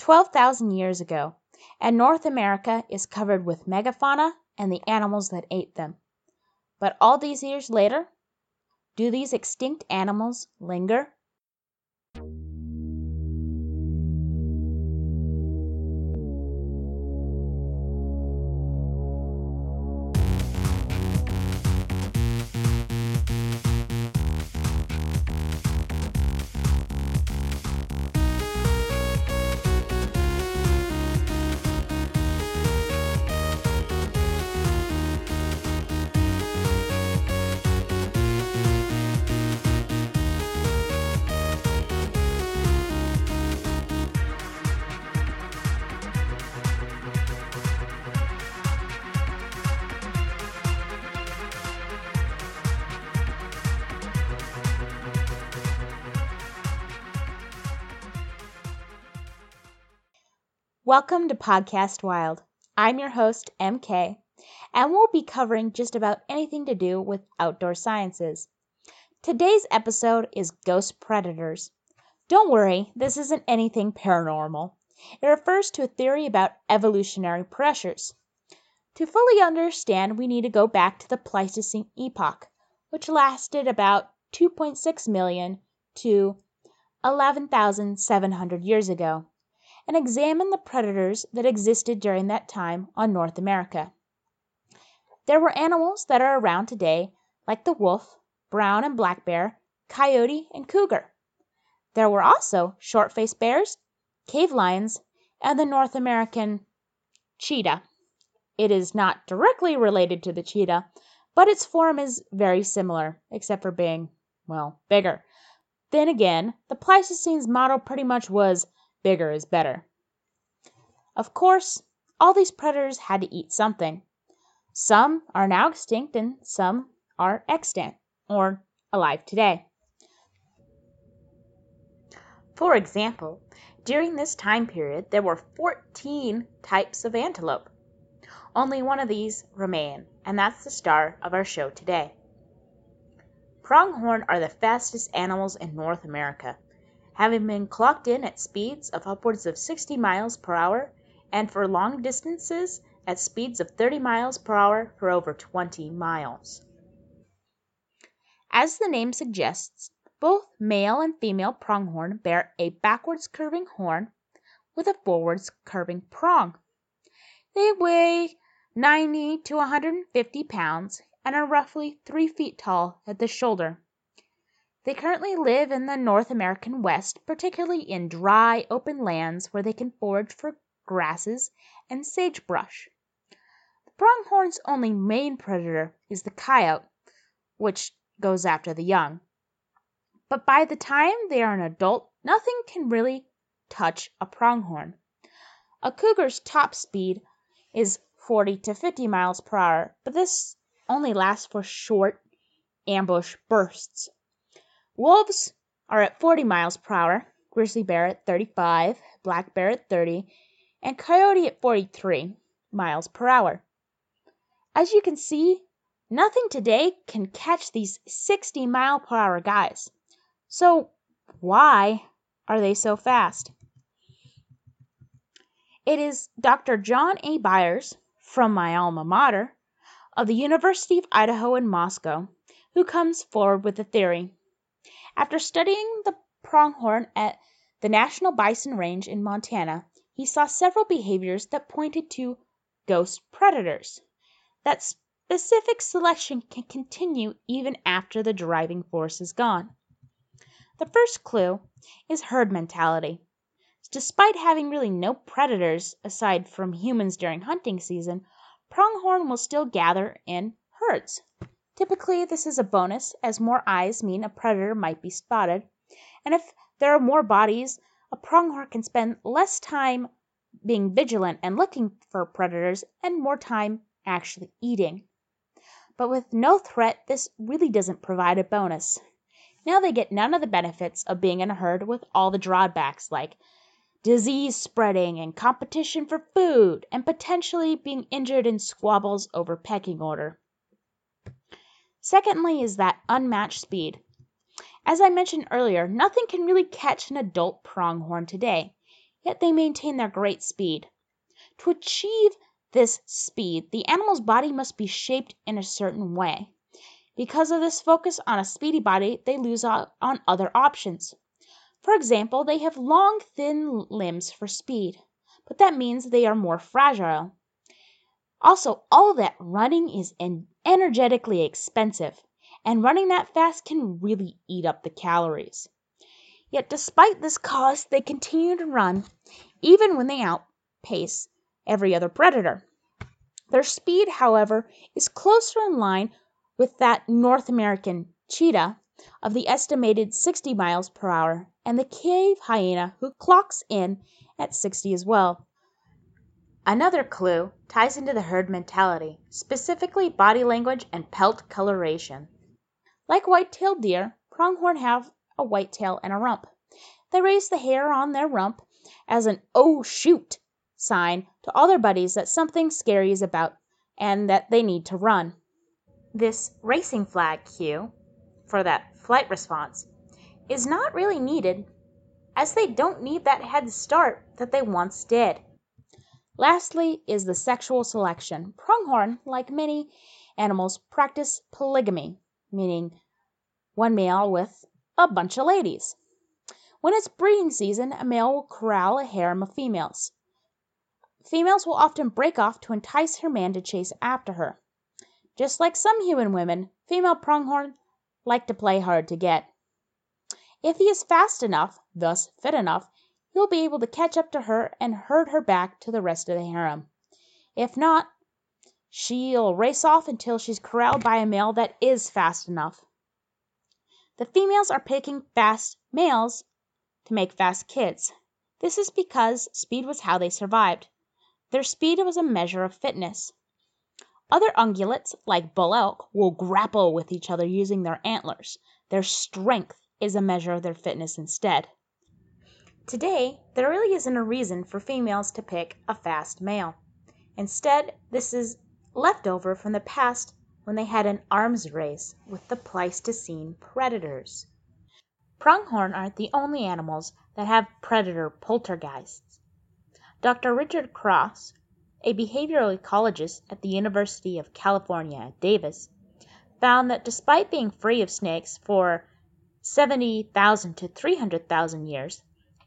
12,000 years ago, and North America is covered with megafauna and the animals that ate them. But all these years later, do these extinct animals linger? Welcome to Podcast Wild. I'm your host, MK, and we'll be covering just about anything to do with outdoor sciences. Today's episode is Ghost Predators. Don't worry, this isn't anything paranormal. It refers to a theory about evolutionary pressures. To fully understand, we need to go back to the Pleistocene epoch, which lasted about 2.6 million to 11,700 years ago and examine the predators that existed during that time on North America. There were animals that are around today, like the wolf, brown and black bear, coyote, and cougar. There were also short faced bears, cave lions, and the North American cheetah. It is not directly related to the cheetah, but its form is very similar, except for being, well, bigger. Then again, the Pleistocene's motto pretty much was bigger is better. Of course, all these predators had to eat something. Some are now extinct and some are extant or alive today. For example, during this time period there were 14 types of antelope. Only one of these remain, and that's the star of our show today. Pronghorn are the fastest animals in North America having been clocked in at speeds of upwards of 60 miles per hour and for long distances at speeds of 30 miles per hour for over 20 miles. As the name suggests, both male and female pronghorn bear a backwards curving horn with a forwards curving prong. They weigh 90 to 150 pounds and are roughly 3 feet tall at the shoulder. They currently live in the North American West, particularly in dry, open lands where they can forage for grasses and sage brush. The pronghorn's only main predator is the coyote, which goes after the young. But by the time they are an adult nothing can really touch a pronghorn. A cougar's top speed is 40 to 50 miles per hour, but this only lasts for short ambush bursts. Wolves are at 40 miles per hour, grizzly bear at 35, black bear at 30, and coyote at 43 miles per hour. As you can see, nothing today can catch these 60 mile per hour guys. So why are they so fast? It is Dr. John A. Byers from my alma mater of the University of Idaho in Moscow who comes forward with the theory. After studying the pronghorn at the National Bison Range in Montana, he saw several behaviors that pointed to ghost predators. That specific selection can continue even after the driving force is gone. The first clue is herd mentality. Despite having really no predators aside from humans during hunting season, pronghorn will still gather in herds. Typically this is a bonus as more eyes mean a predator might be spotted, and if there are more bodies a pronghorn can spend less time being vigilant and looking for predators and more time actually eating. But with no threat this really doesn't provide a bonus. Now they get none of the benefits of being in a herd with all the drawbacks like disease spreading and competition for food and potentially being injured in squabbles over pecking order. Secondly is that unmatched speed. As I mentioned earlier, nothing can really catch an adult pronghorn today. yet they maintain their great speed. To achieve this speed the animal's body must be shaped in a certain way. Because of this focus on a speedy body they lose out on other options. For example, they have long, thin limbs for speed, but that means they are more fragile. Also, all that running is energetically expensive, and running that fast can really eat up the calories. Yet despite this cost they continue to run even when they outpace every other predator. Their speed, however, is closer in line with that North American cheetah of the estimated 60 miles per hour and the cave hyena who clocks in at 60 as well. Another clue ties into the herd mentality, specifically body language and pelt coloration. Like white-tailed deer, pronghorn have a white tail and a rump. They raise the hair on their rump as an "Oh, shoot!" sign to all their buddies that something scary is about and that they need to run. This racing flag cue for that flight response is not really needed as they don't need that head start that they once did. Lastly is the sexual selection. Pronghorn, like many animals, practice polygamy, meaning one male with a bunch of ladies. When it's breeding season a male will corral a harem of females. Females will often break off to entice her man to chase after her. Just like some human women, female pronghorn like to play hard to get. If he is fast enough, thus fit enough, will be able to catch up to her and herd her back to the rest of the harem. If not, she'll race off until she's corralled by a male that is fast enough. The females are picking fast males to make fast kids. This is because speed was how they survived. Their speed was a measure of fitness. Other ungulates, like bull elk, will grapple with each other using their antlers. Their strength is a measure of their fitness instead. Today, there really isn't a reason for females to pick a fast male. Instead, this is left over from the past when they had an arms race with the Pleistocene predators. Pronghorn aren't the only animals that have predator poltergeists. Dr. Richard Coss, a behavioral ecologist at the University of California at Davis, found that despite being free of snakes for 70,000 to 300,000 years,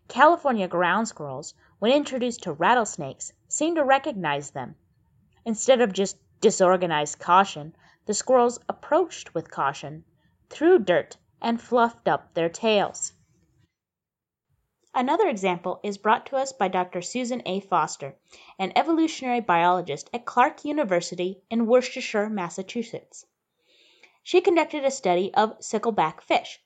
California ground squirrels, when introduced to rattlesnakes, seemed to recognize them. Instead of just disorganized caution, the squirrels approached with caution, threw dirt and fluffed up their tails. Another example is brought to us by Dr. Susan A. Foster, an evolutionary biologist at Clark University in Worcestershire, Massachusetts. She conducted a study of stickleback fish.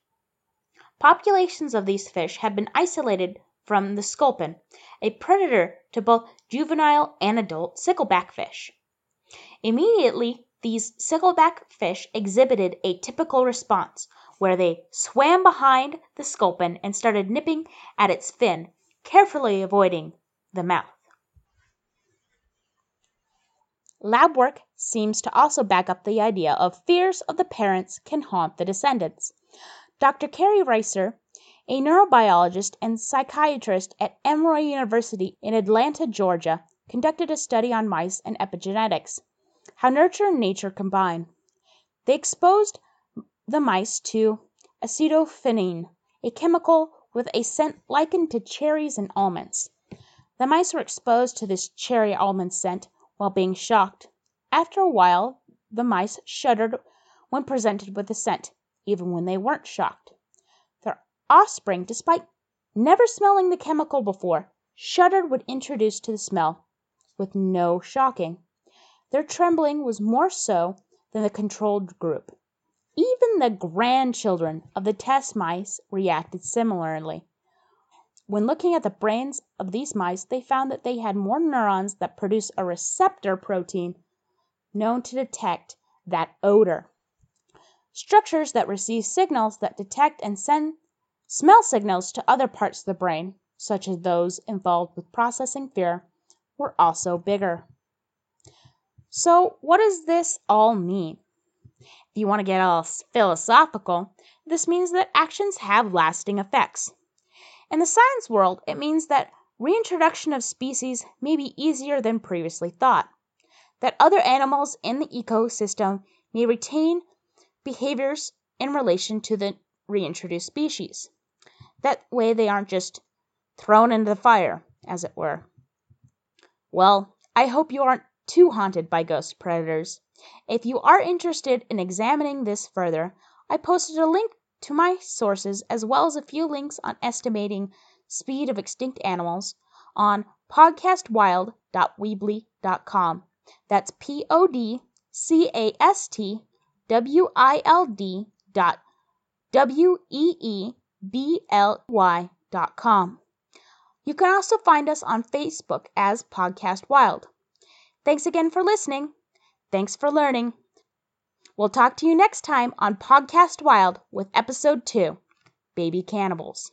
Populations of these fish have been isolated from the sculpin, a predator to both juvenile and adult stickleback fish. Immediately these stickleback fish exhibited a typical response, where they swam behind the sculpin and started nipping at its fin, carefully avoiding the mouth. Lab work seems to also back up the idea of fears of the parents can haunt the descendants. Dr. Kerry Ressler, a neurobiologist and psychiatrist at Emory University in Atlanta, Georgia, conducted a study on mice and epigenetics, how nurture and nature combine. They exposed the mice to acetophenone, a chemical with a scent likened to cherries and almonds. The mice were exposed to this cherry almond scent while being shocked. After a while the mice shuddered when presented with the scent, even when they weren't shocked. Their offspring, despite never smelling the chemical before, shuddered when introduced to the smell, with no shocking. Their trembling was more so than the controlled group. Even the grandchildren of the test mice reacted similarly. When looking at the brains of these mice they found that they had more neurons that produce a receptor protein known to detect that odor. Structures that receive signals that detect and send smell signals to other parts of the brain, such as those involved with processing fear, were also bigger. So, what does this all mean? If you want to get all philosophical, this means that actions have lasting effects. In the science world, it means that reintroduction of species may be easier than previously thought, that other animals in the ecosystem may retain behaviors in relation to the reintroduced species. That way they aren't just thrown into the fire, as it were. Well, I hope you aren't too haunted by ghost predators. If you are interested in examining this further, I posted a link to my sources as well as a few links on estimating speed of extinct animals on podcastwild.weebly.com. That's P O D C A S T W I L D dot W E E B L Y dot com. You can also find us on Facebook as Podcast Wild. Thanks again for listening. Thanks for learning. We'll talk to you next time on Podcast Wild with episode 2 Baby Cannibals.